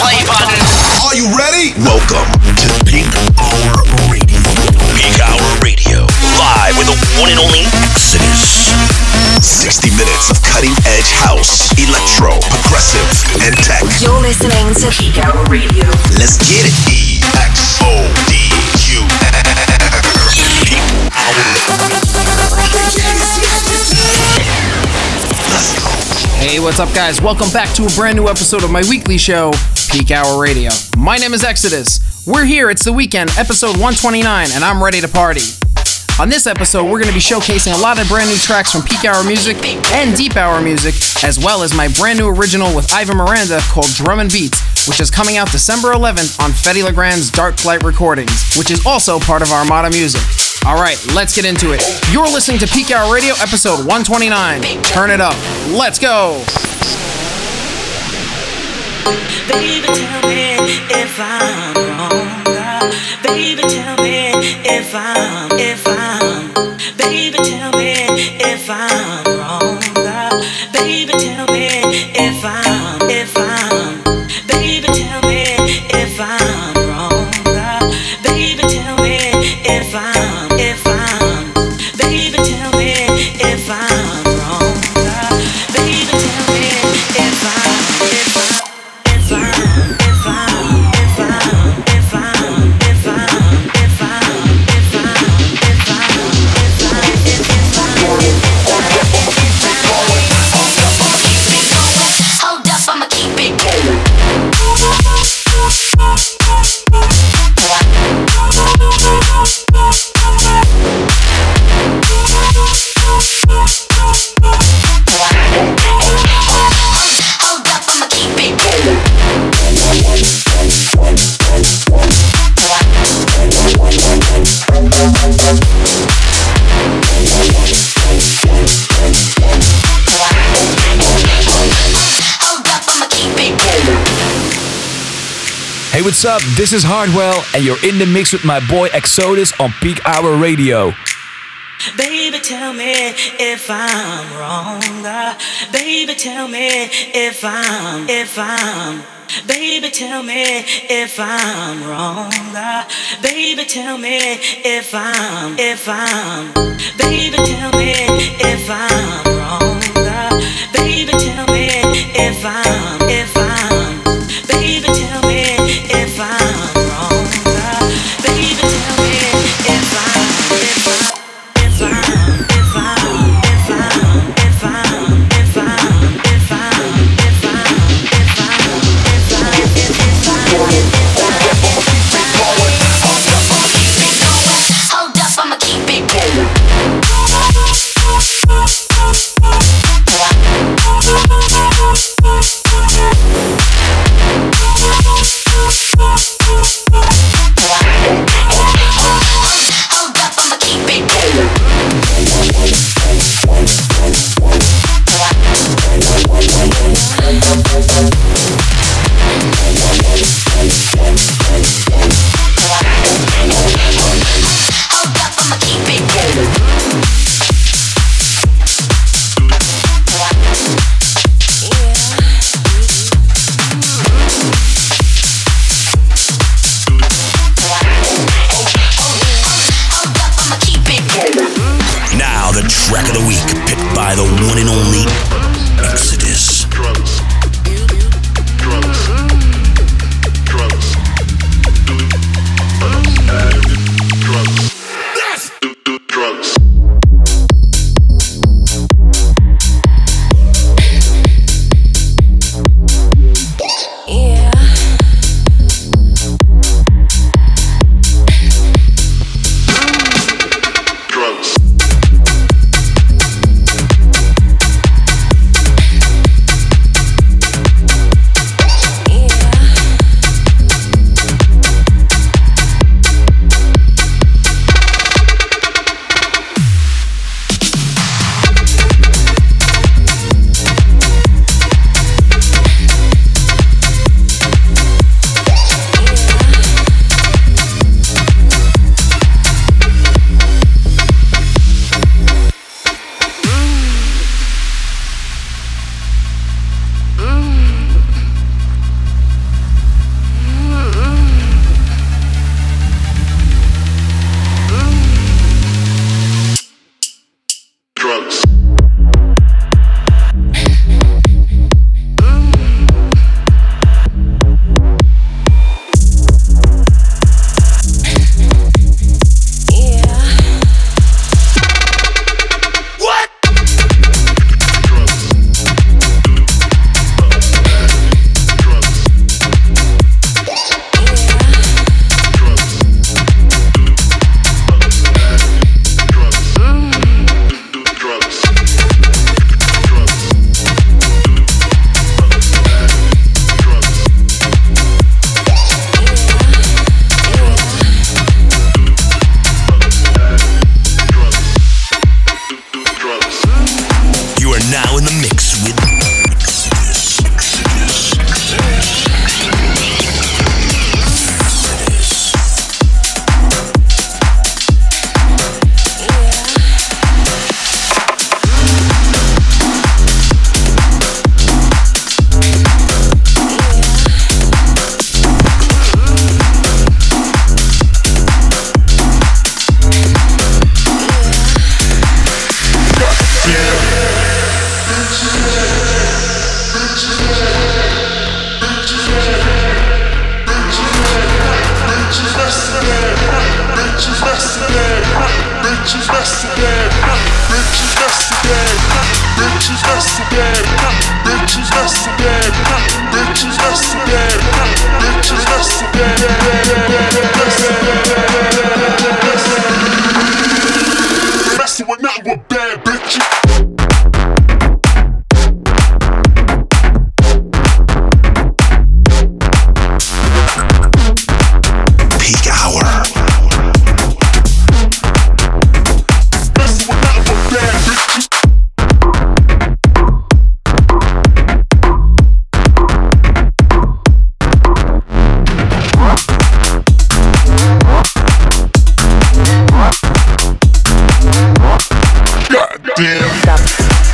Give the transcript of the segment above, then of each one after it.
play button. Are you ready? Welcome to Peak Hour Radio. Peak Hour Radio. Live with the one and only Exodus. 60 minutes of cutting edge house, electro, progressive, and tech. You're listening to Peak Hour Radio. Let's get it. E X O D U. Peak Hey, what's up, guys? Welcome back to a brand new episode of my weekly show, Peak Hour Radio. My name is Exodus. We're here, it's the weekend, episode 129, and I'm ready to party. On this episode, we're going to be showcasing a lot of brand new tracks from Peak Hour Music and Deep Hour Music, as well as my brand new original with Ivan Miranda called Drum and Beats, which is coming out December 11th on Fedde Le Grand's Dark Flight Recordings, which is also part of Armada Music. All right, let's get into it. You're listening to Peak Hour Radio, episode 129. Turn it up. Let's go. Baby, tell me if I'm wrong. Baby, tell me if I'm, if I'm. Baby, tell what's up? This is Hardwell, and you're in the mix with my boy Exodus on Peak Hour Radio. Baby, tell me if I'm wrong. uh, Baby, tell me if I'm, if I'm. Baby, tell me if I'm wrong. uh, Baby, tell me if I'm, if I'm. Baby, tell me if I'm wrong. uh, Baby, tell me if I'm, if I'm.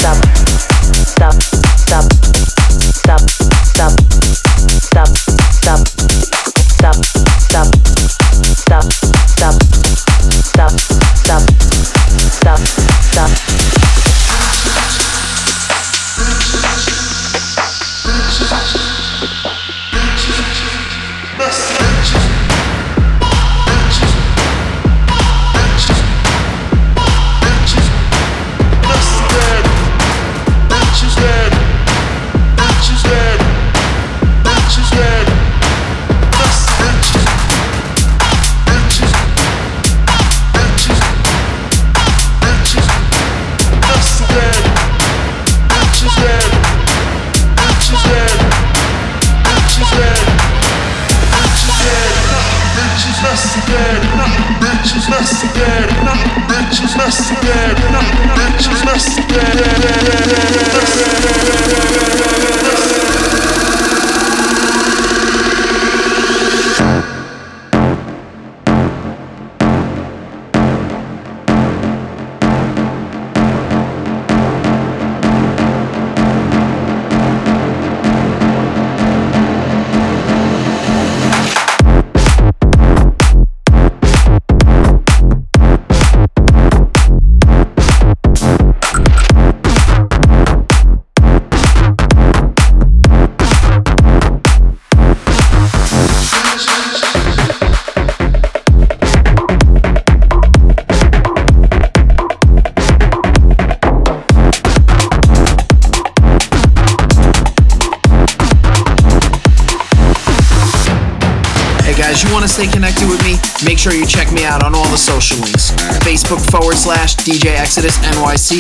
stop, stop. Stay connected with me, make sure you check me out on all the social links. Facebook forward slash DJ Exodus NYC,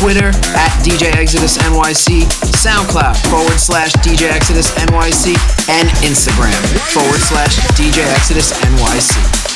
Twitter at DJ Exodus NYC, SoundCloud forward slash DJ Exodus NYC, and Instagram forward slash DJ Exodus NYC.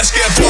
let's get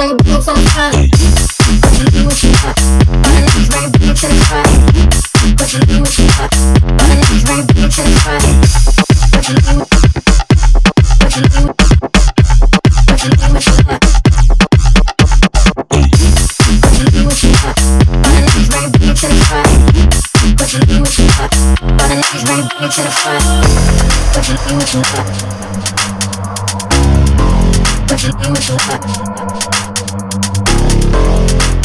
red boots on fire. What you do what you got? Wanna the fire. What you do what you got? Wanna the fire. What you do? What you do? What you do what you do what you? to the fire. What you do what you got? Wanna the fire. What you do what you do?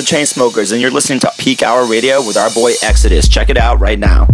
the Chainsmokers, and you're listening to Peak Hour Radio with our boy Exodus. Check it out right now.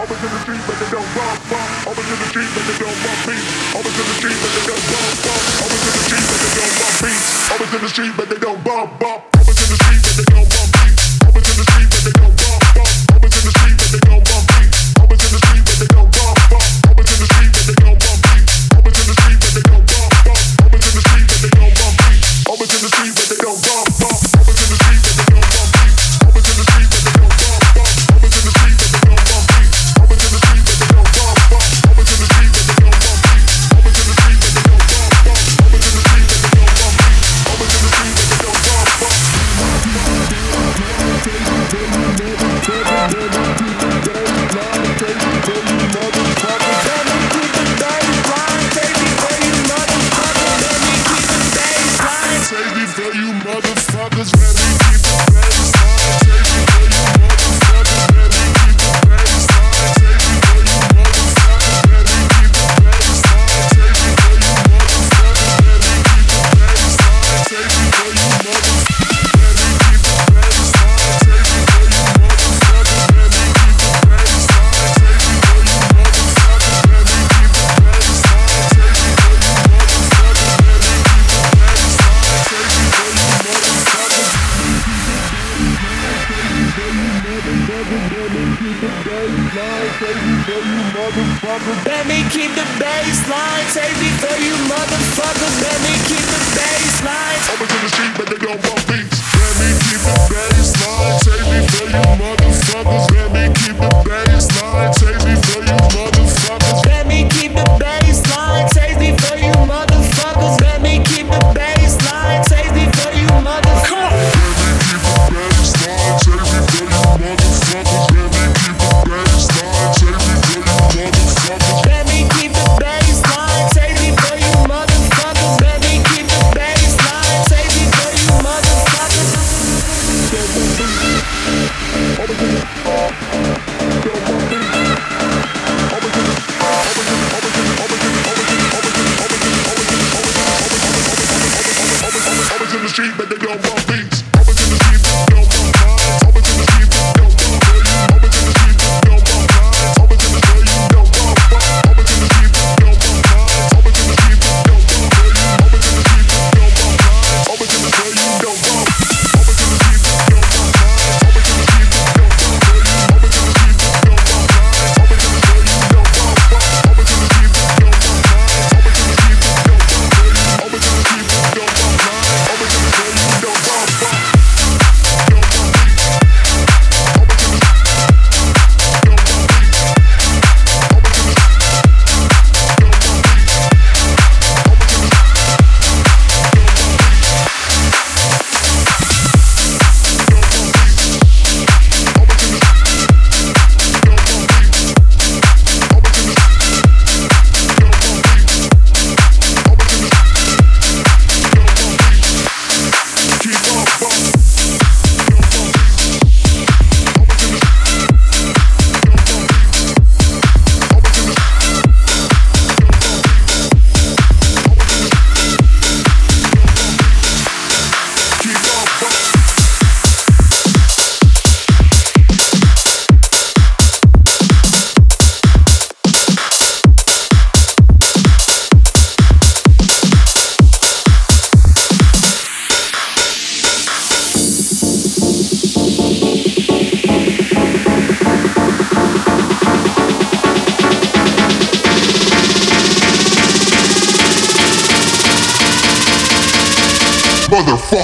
Always in the street, but they don't bump, bump. Always in the street, but they don't bump beats. Always in the street, but they don't bump, bump. Always in the street, but they don't bump beats. Always in the street, but they don't bump, bump.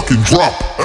fucking drop.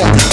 Fucking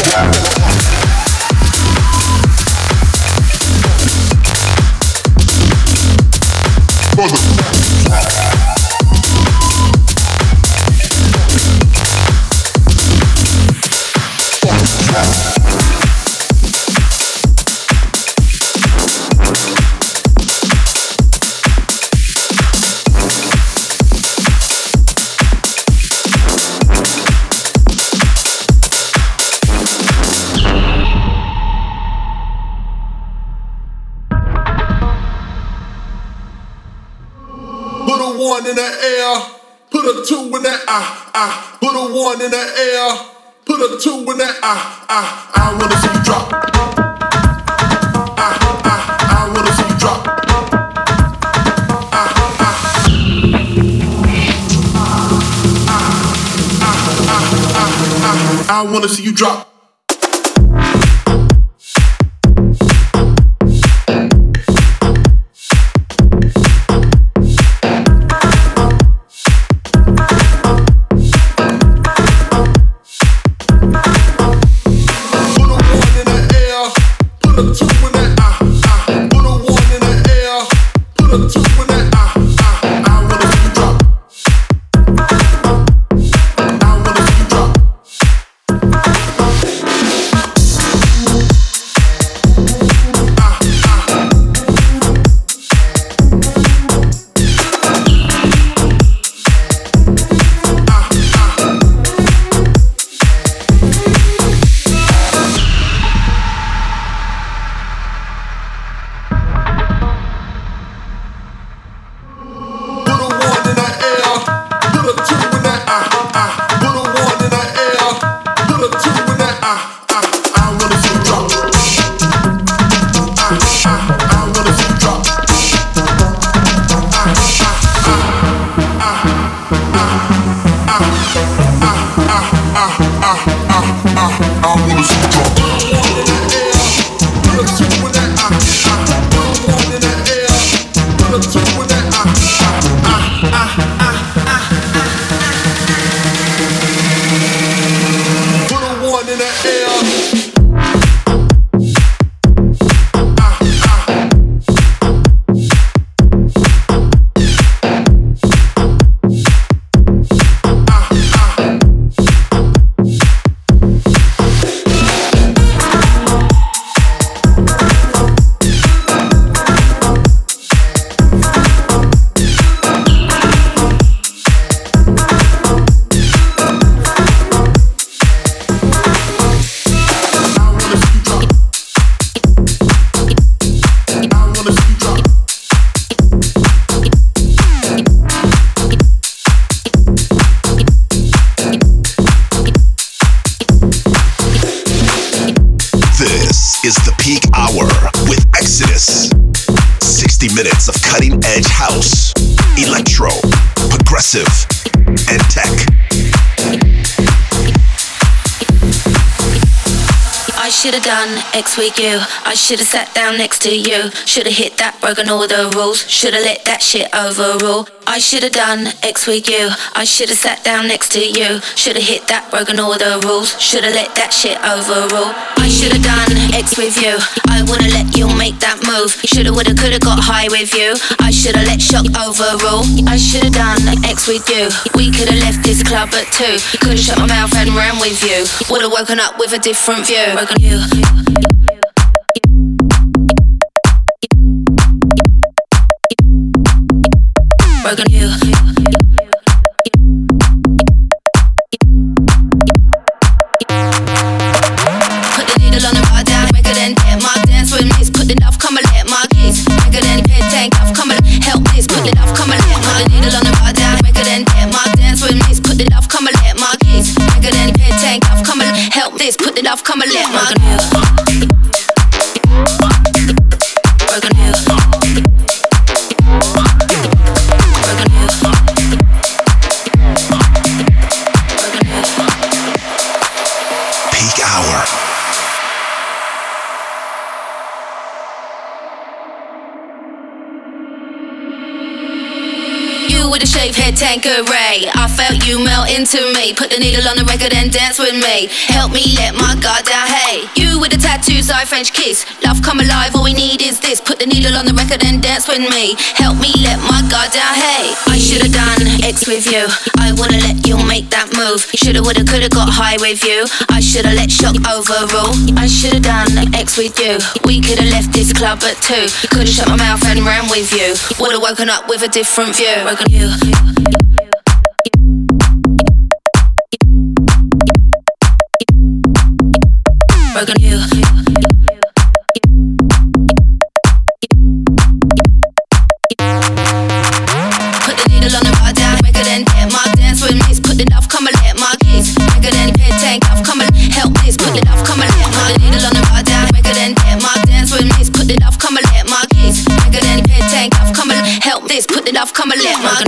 ah ah. I wanna see you drop. Ah. ah I wanna see you drop. Ah, ah, I wanna see you drop. Put a with you. I should have sat down next to you. Should have hit that, broken all the rules. Should have let that shit overrule. I should have done X with you. I should have sat down next to you. Should have hit that, broken all the rules. Should have let that shit overrule. I should have done X with you. I would've let you make that move. Shoulda, woulda, coulda got high with you. I should have let shock overrule. I should have done X with you. We could have left this club at two. Could have shut my mouth and ran with you. Would have woken up with a different view. Broken you. You. Put the needle on the down, make it get my dance with. Put knife, come and let my kids. Make it and head tank off, come and help this. Put come my the needle on the down, make it get my dance with. Put come my. Make it and head tank off, come and help this. Put come Tanqueray. I felt you melt into me. Put the needle on the record and dance with me. Help me let my guard down. Hey, you with the tattoos, I French kiss. Love come alive, all we need is this. Put the needle on the record and dance with me. Help me let my guard down. Hey, I should've done X with you. I wanna let you make that move. Shoulda, woulda, coulda got high with you. I shoulda let shock overrule. I shoulda done X with you. We coulda left this club at two. Coulda shut my mouth and ran with you. Woulda woken up with a different view. Woken you. A a I've come let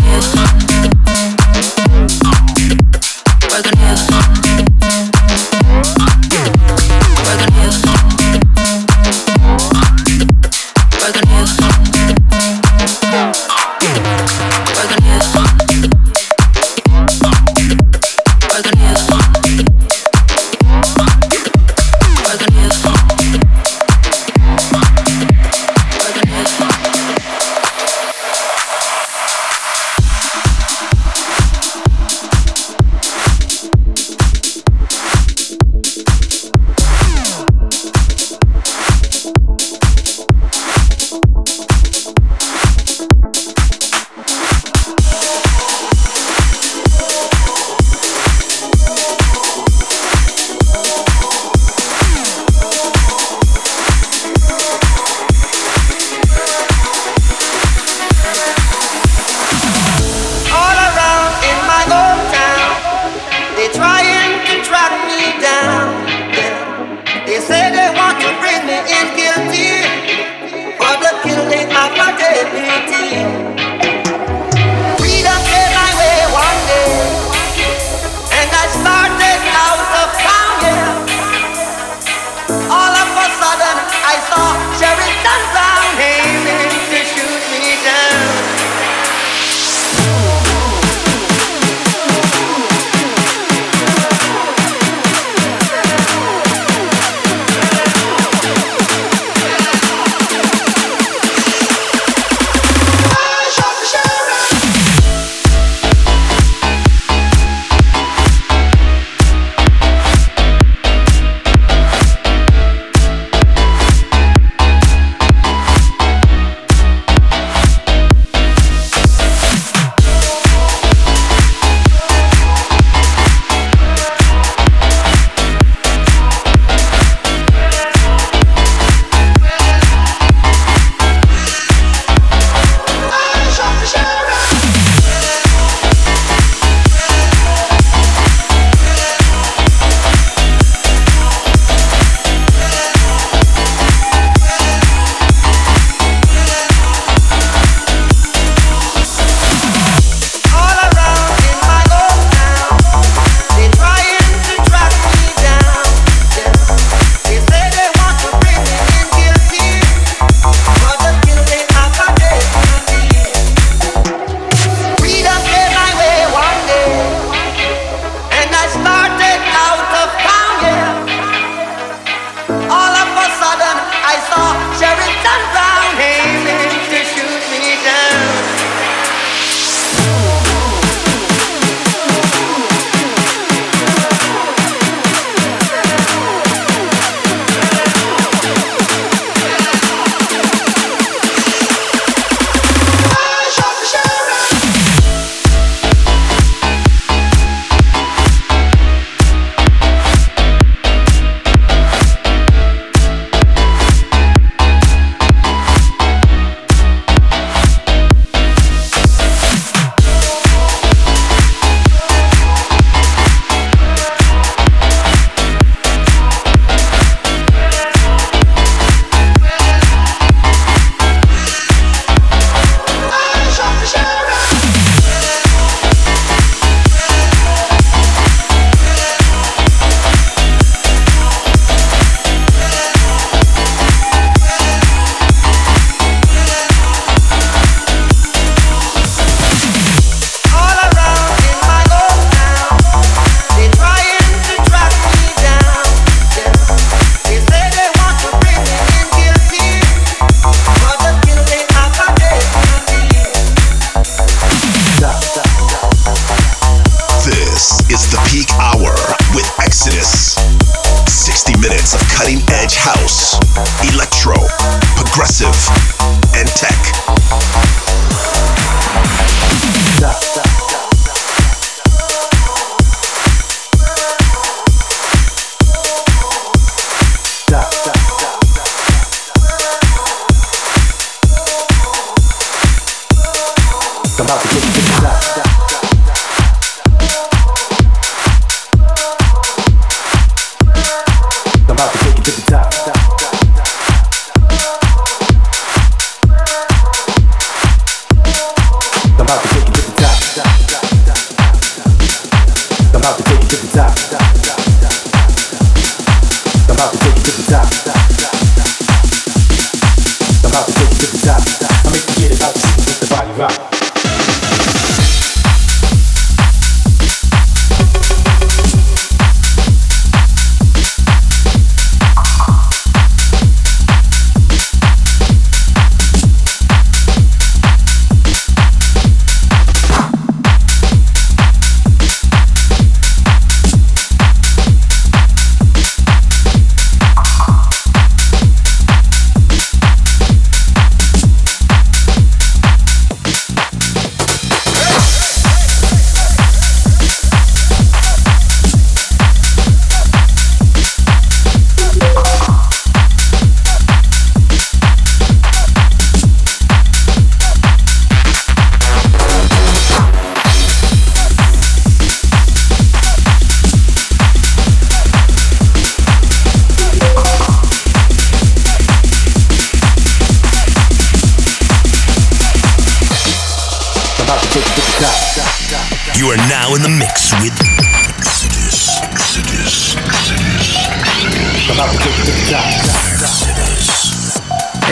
with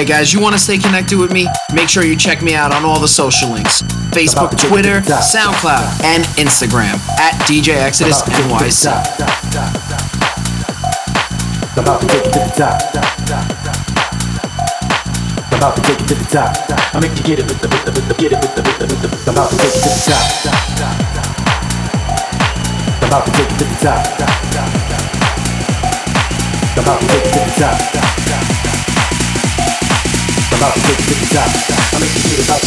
guys, you want to stay connected with me? Make sure you check me out on all the social links Facebook, Twitter, SoundCloud, and Instagram at DJ Exodus I'm about to take you to the NYC. I'm about to take you to the top. I'm about to take you to the top. I make you get it with the with the with the get it with the with the with the. About to take you to the top. About to take you to the top. About to take you to the top. About to take to the top. I make you get it